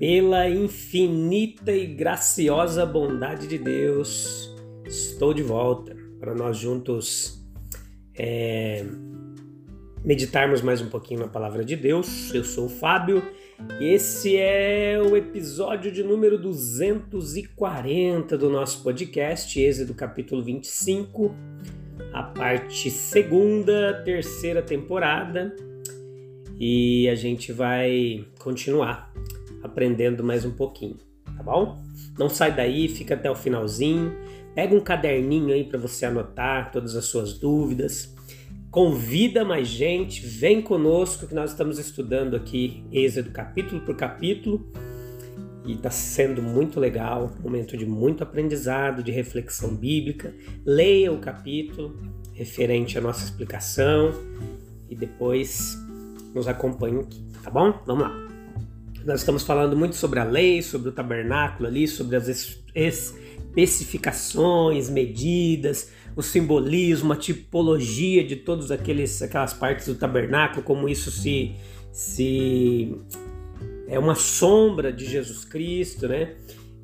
Pela infinita e graciosa bondade de Deus, estou de volta para nós juntos é, meditarmos mais um pouquinho na palavra de Deus. Eu sou o Fábio e esse é o episódio de número 240 do nosso podcast, Êxodo capítulo 25, a parte segunda, terceira temporada. E a gente vai continuar aprendendo mais um pouquinho, tá bom? Não sai daí, fica até o finalzinho. Pega um caderninho aí para você anotar todas as suas dúvidas. Convida mais gente, vem conosco que nós estamos estudando aqui Êxodo capítulo por capítulo e está sendo muito legal, momento de muito aprendizado, de reflexão bíblica. Leia o capítulo referente à nossa explicação e depois nos acompanhe aqui, tá bom? Vamos lá. Nós estamos falando muito sobre a lei, sobre o tabernáculo ali, sobre as especificações, medidas, o simbolismo, a tipologia de todas aquelas partes do tabernáculo, como isso se, se é uma sombra de Jesus Cristo, né?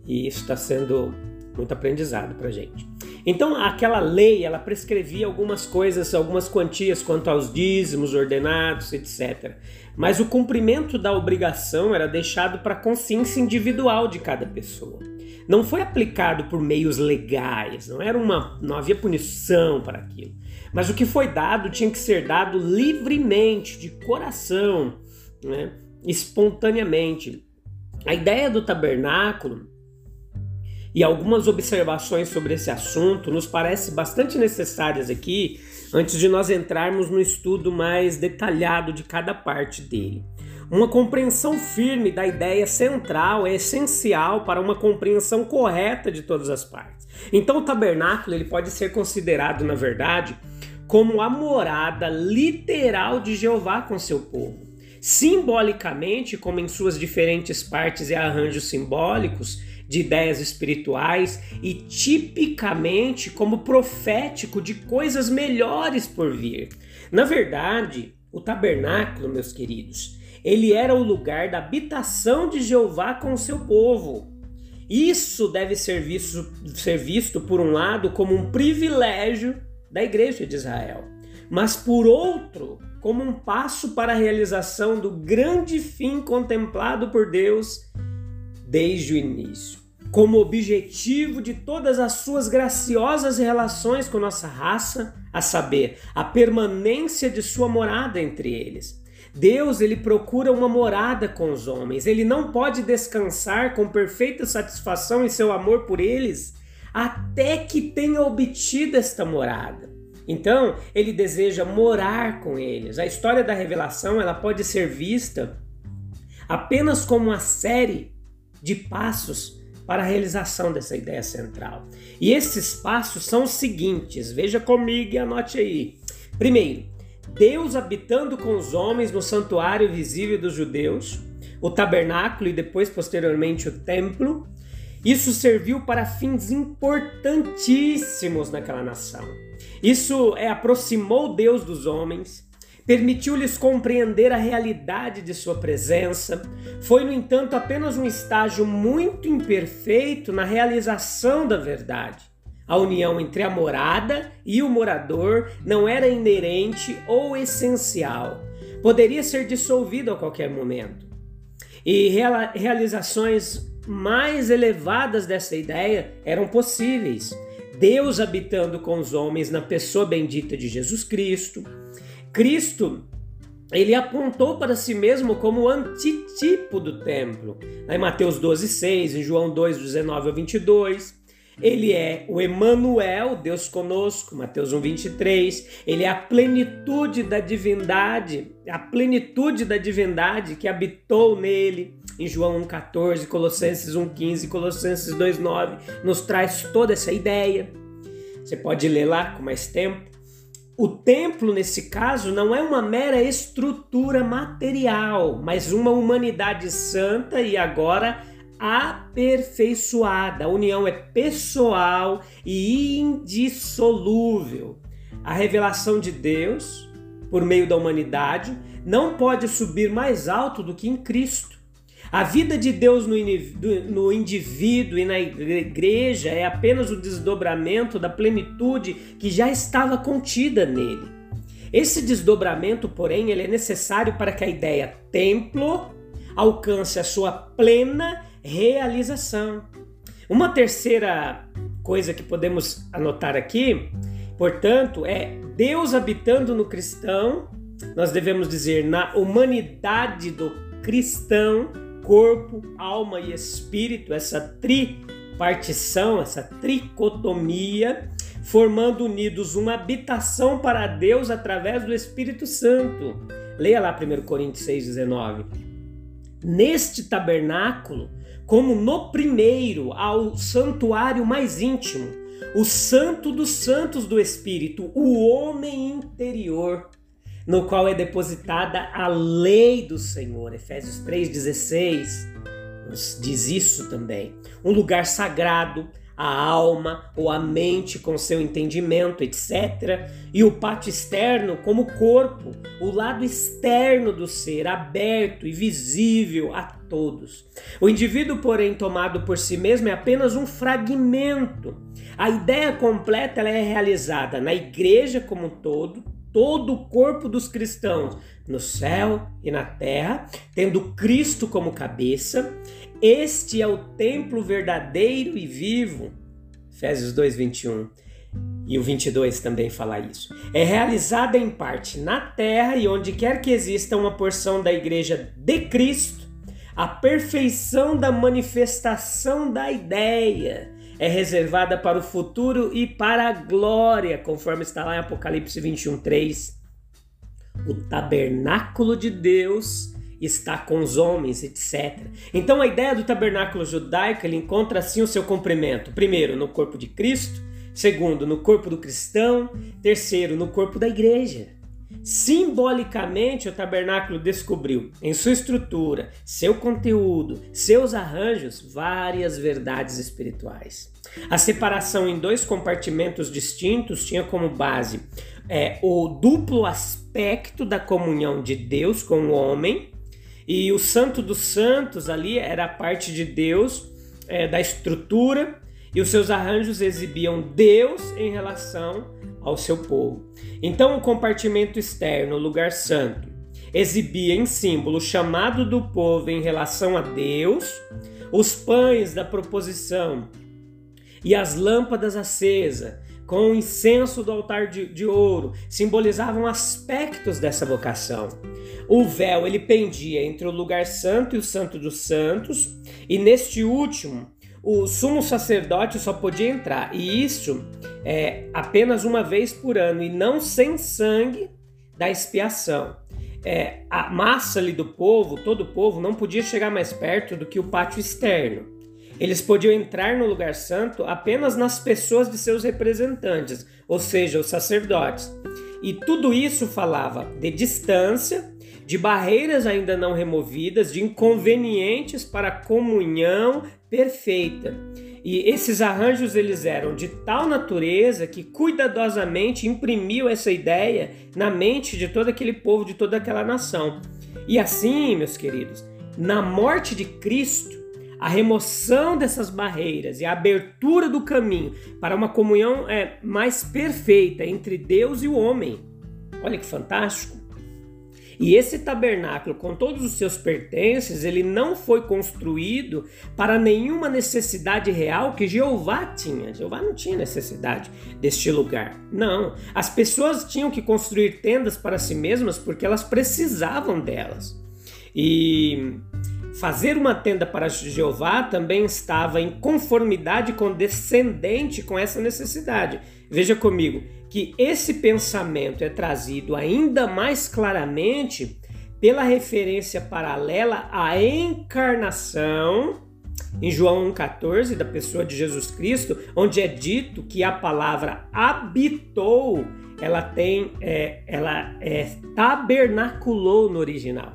E isso está sendo muito aprendizado para gente. Então, aquela lei, ela prescrevia algumas coisas, algumas quantias quanto aos dízimos ordenados, etc. Mas o cumprimento da obrigação era deixado para a consciência individual de cada pessoa. Não foi aplicado por meios legais, não era uma, não havia punição para aquilo. Mas o que foi dado tinha que ser dado livremente, de coração, né? espontaneamente. A ideia do tabernáculo e algumas observações sobre esse assunto nos parece bastante necessárias aqui antes de nós entrarmos no estudo mais detalhado de cada parte dele. Uma compreensão firme da ideia central é essencial para uma compreensão correta de todas as partes. Então, o tabernáculo ele pode ser considerado, na verdade, como a morada literal de Jeová com seu povo. Simbolicamente, como em suas diferentes partes e arranjos simbólicos, de ideias espirituais e tipicamente como profético de coisas melhores por vir. Na verdade, o tabernáculo, meus queridos, ele era o lugar da habitação de Jeová com o seu povo. Isso deve ser visto, ser visto, por um lado, como um privilégio da igreja de Israel, mas por outro, como um passo para a realização do grande fim contemplado por Deus desde o início, como objetivo de todas as suas graciosas relações com nossa raça, a saber, a permanência de sua morada entre eles. Deus ele procura uma morada com os homens. Ele não pode descansar com perfeita satisfação em seu amor por eles até que tenha obtido esta morada. Então, ele deseja morar com eles. A história da revelação, ela pode ser vista apenas como uma série de passos para a realização dessa ideia central. E esses passos são os seguintes, veja comigo e anote aí. Primeiro, Deus habitando com os homens no santuário visível dos judeus, o tabernáculo e depois, posteriormente, o templo. Isso serviu para fins importantíssimos naquela nação. Isso é, aproximou Deus dos homens, permitiu-lhes compreender a realidade de sua presença. Foi, no entanto, apenas um estágio muito imperfeito na realização da verdade. A união entre a morada e o morador não era inerente ou essencial. Poderia ser dissolvido a qualquer momento. E realizações mais elevadas dessa ideia eram possíveis. Deus habitando com os homens na pessoa bendita de Jesus Cristo, Cristo ele apontou para si mesmo como o antitipo do templo. Em Mateus 12, 6, em João 2, 19 a 22. ele é o Emanuel, Deus conosco, Mateus 1:23. Ele é a plenitude da divindade, a plenitude da divindade que habitou nele. Em João 1:14, Colossenses 1:15, Colossenses 2:9 nos traz toda essa ideia. Você pode ler lá com mais tempo. O templo, nesse caso, não é uma mera estrutura material, mas uma humanidade santa e agora aperfeiçoada. A união é pessoal e indissolúvel. A revelação de Deus, por meio da humanidade, não pode subir mais alto do que em Cristo. A vida de Deus no indivíduo e na igreja é apenas o desdobramento da plenitude que já estava contida nele. Esse desdobramento, porém, ele é necessário para que a ideia templo alcance a sua plena realização. Uma terceira coisa que podemos anotar aqui, portanto, é Deus habitando no cristão, nós devemos dizer na humanidade do cristão, corpo, alma e espírito, essa tripartição, essa tricotomia, formando unidos uma habitação para Deus através do Espírito Santo. Leia lá 1 Coríntios 6,19. Neste tabernáculo, como no primeiro, ao santuário mais íntimo, o santo dos santos do Espírito, o homem interior, no qual é depositada a lei do Senhor. Efésios 3,16 nos diz isso também. Um lugar sagrado a alma ou a mente com seu entendimento, etc. E o pátio externo como corpo, o lado externo do ser, aberto e visível a todos. O indivíduo, porém, tomado por si mesmo é apenas um fragmento. A ideia completa ela é realizada na igreja como um todo, todo o corpo dos cristãos no céu e na terra, tendo Cristo como cabeça. Este é o templo verdadeiro e vivo. Efésios 2, 21. E o 22 também fala isso. É realizada em parte na terra e onde quer que exista uma porção da igreja de Cristo, a perfeição da manifestação da ideia é reservada para o futuro e para a glória, conforme está lá em Apocalipse 21, 3. O tabernáculo de Deus está com os homens, etc. Então a ideia do tabernáculo judaico ele encontra assim o seu cumprimento: primeiro, no corpo de Cristo, segundo, no corpo do cristão, terceiro, no corpo da igreja. Simbolicamente, o tabernáculo descobriu em sua estrutura, seu conteúdo, seus arranjos, várias verdades espirituais. A separação em dois compartimentos distintos tinha como base é, o duplo aspecto da comunhão de Deus com o homem, e o Santo dos Santos ali era a parte de Deus, é, da estrutura, e os seus arranjos exibiam Deus em relação ao seu povo. Então, o compartimento externo, o lugar santo, exibia em símbolo o chamado do povo em relação a Deus, os pães da proposição e as lâmpadas acesas com o incenso do altar de, de ouro simbolizavam aspectos dessa vocação. O véu ele pendia entre o lugar santo e o santo dos santos, e neste último o sumo sacerdote só podia entrar, e isso é apenas uma vez por ano, e não sem sangue da expiação. É, a massa ali do povo, todo o povo, não podia chegar mais perto do que o pátio externo. Eles podiam entrar no lugar santo apenas nas pessoas de seus representantes, ou seja, os sacerdotes. E tudo isso falava de distância, de barreiras ainda não removidas, de inconvenientes para a comunhão perfeita. E esses arranjos eles eram de tal natureza que cuidadosamente imprimiu essa ideia na mente de todo aquele povo, de toda aquela nação. E assim, meus queridos, na morte de Cristo, a remoção dessas barreiras e a abertura do caminho para uma comunhão é, mais perfeita entre Deus e o homem. Olha que fantástico! E esse tabernáculo, com todos os seus pertences, ele não foi construído para nenhuma necessidade real que Jeová tinha. Jeová não tinha necessidade deste lugar. Não. As pessoas tinham que construir tendas para si mesmas porque elas precisavam delas. E fazer uma tenda para Jeová também estava em conformidade condescendente com essa necessidade. Veja comigo que esse pensamento é trazido ainda mais claramente pela referência paralela à encarnação em João 1,14, da pessoa de Jesus Cristo, onde é dito que a palavra habitou, ela tem, é, ela é, tabernaculou no original.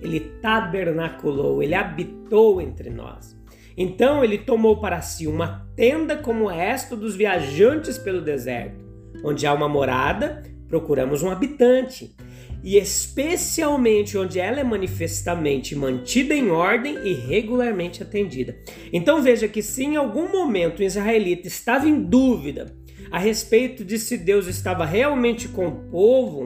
Ele tabernaculou, ele habitou entre nós. Então ele tomou para si uma tenda como esta dos viajantes pelo deserto, onde há uma morada, procuramos um habitante e especialmente onde ela é manifestamente mantida em ordem e regularmente atendida. Então veja que se em algum momento o israelita estava em dúvida a respeito de se Deus estava realmente com o povo,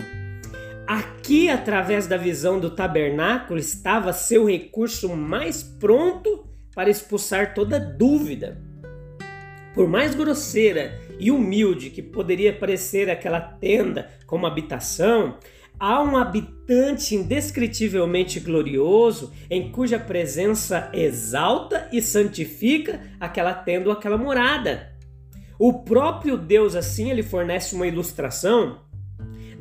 aqui através da visão do tabernáculo estava seu recurso mais pronto para expulsar toda dúvida. Por mais grosseira e humilde que poderia parecer aquela tenda como habitação, Há um habitante indescritivelmente glorioso em cuja presença exalta e santifica aquela tenda ou aquela morada. O próprio Deus, assim, ele fornece uma ilustração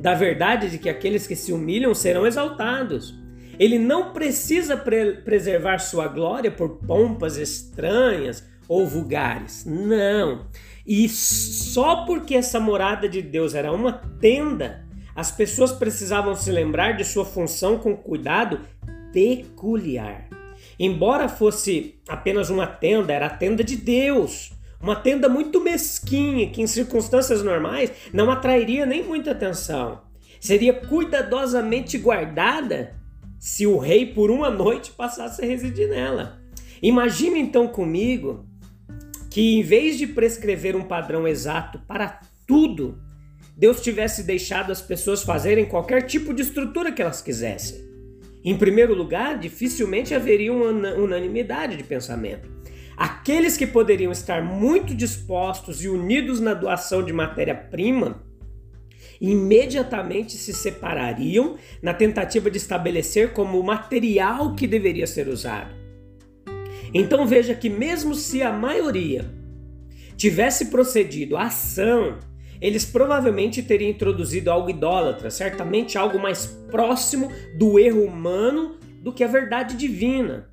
da verdade de que aqueles que se humilham serão exaltados. Ele não precisa pre preservar sua glória por pompas estranhas ou vulgares. Não. E só porque essa morada de Deus era uma tenda, as pessoas precisavam se lembrar de sua função com cuidado peculiar. Embora fosse apenas uma tenda, era a tenda de Deus. Uma tenda muito mesquinha que, em circunstâncias normais, não atrairia nem muita atenção. Seria cuidadosamente guardada se o rei, por uma noite, passasse a residir nela. Imagine então comigo que, em vez de prescrever um padrão exato para tudo, Deus tivesse deixado as pessoas fazerem qualquer tipo de estrutura que elas quisessem. Em primeiro lugar, dificilmente haveria uma unanimidade de pensamento. Aqueles que poderiam estar muito dispostos e unidos na doação de matéria-prima imediatamente se separariam na tentativa de estabelecer como o material que deveria ser usado. Então veja que, mesmo se a maioria tivesse procedido à ação eles provavelmente teriam introduzido algo idólatra, certamente algo mais próximo do erro humano do que a verdade divina.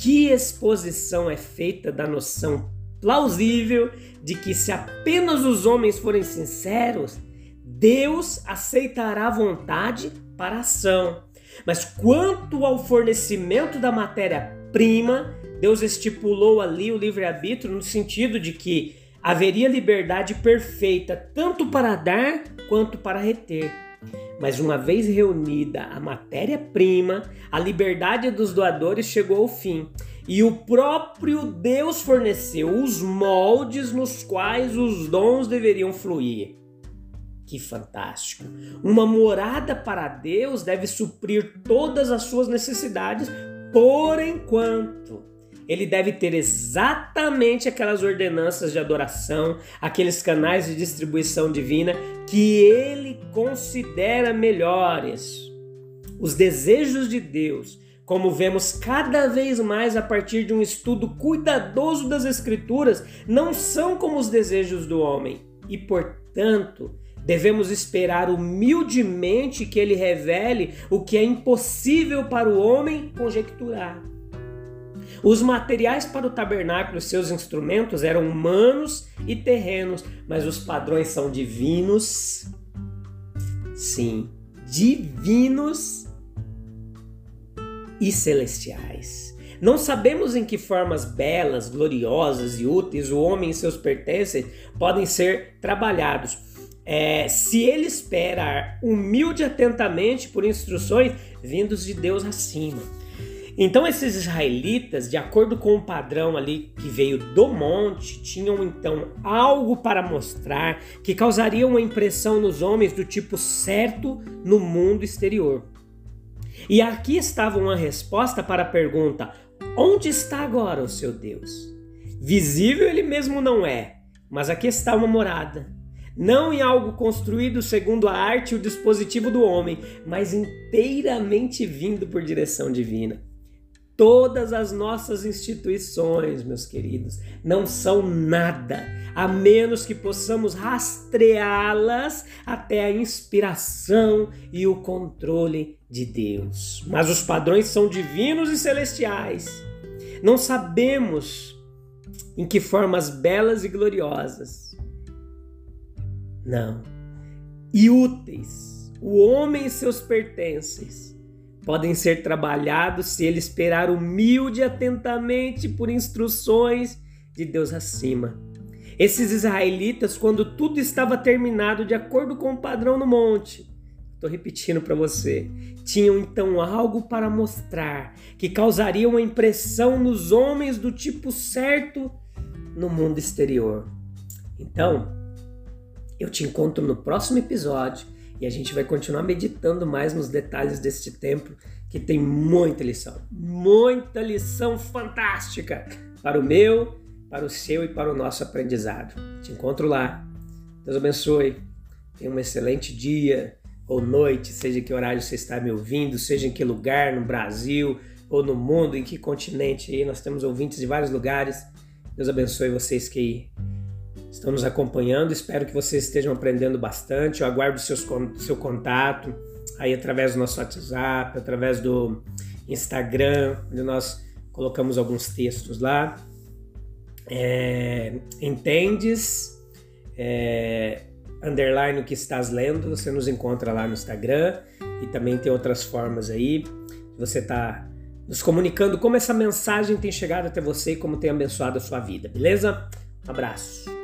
Que exposição é feita da noção plausível de que se apenas os homens forem sinceros, Deus aceitará a vontade para a ação. Mas quanto ao fornecimento da matéria-prima, Deus estipulou ali o livre-arbítrio no sentido de que haveria liberdade perfeita tanto para dar quanto para reter. Mas uma vez reunida a matéria-prima, a liberdade dos doadores chegou ao fim. E o próprio Deus forneceu os moldes nos quais os dons deveriam fluir. Que fantástico! Uma morada para Deus deve suprir todas as suas necessidades por enquanto ele deve ter exatamente aquelas ordenanças de adoração, aqueles canais de distribuição divina que ele considera melhores. Os desejos de Deus, como vemos cada vez mais a partir de um estudo cuidadoso das Escrituras, não são como os desejos do homem e, portanto, devemos esperar humildemente que ele revele o que é impossível para o homem conjecturar. Os materiais para o tabernáculo e seus instrumentos eram humanos e terrenos, mas os padrões são divinos. Sim, divinos e celestiais. Não sabemos em que formas belas, gloriosas e úteis o homem e seus pertences podem ser trabalhados. É, se ele esperar humilde atentamente por instruções vindos de Deus acima. Então esses israelitas, de acordo com o padrão ali que veio do monte, tinham então algo para mostrar que causaria uma impressão nos homens do tipo certo no mundo exterior. E aqui estava uma resposta para a pergunta: onde está agora o seu Deus? Visível ele mesmo não é, mas aqui está uma morada. Não em algo construído segundo a arte e o dispositivo do homem, mas inteiramente vindo por direção divina. Todas as nossas instituições, meus queridos, não são nada, a menos que possamos rastreá-las até a inspiração e o controle de Deus. Mas os padrões são divinos e celestiais. Não sabemos em que formas belas e gloriosas. Não. E úteis, o homem e seus pertences podem ser trabalhados se ele esperar humilde e atentamente por instruções de Deus acima. Esses israelitas, quando tudo estava terminado de acordo com o padrão no monte, estou repetindo para você, tinham então algo para mostrar que causaria uma impressão nos homens do tipo certo no mundo exterior. Então, eu te encontro no próximo episódio e a gente vai continuar meditando mais nos detalhes deste tempo que tem muita lição, muita lição fantástica para o meu, para o seu e para o nosso aprendizado. Te encontro lá. Deus abençoe. Tenha um excelente dia ou noite, seja em que horário você está me ouvindo, seja em que lugar, no Brasil ou no mundo, em que continente aí. Nós temos ouvintes de vários lugares. Deus abençoe vocês que estão nos acompanhando. Espero que vocês estejam aprendendo bastante. Eu aguardo seus, seu contato aí através do nosso WhatsApp, através do Instagram, onde nós colocamos alguns textos lá. É, entendes? É, underline o que estás lendo, você nos encontra lá no Instagram e também tem outras formas aí. Você está nos comunicando como essa mensagem tem chegado até você e como tem abençoado a sua vida, beleza? Um abraço.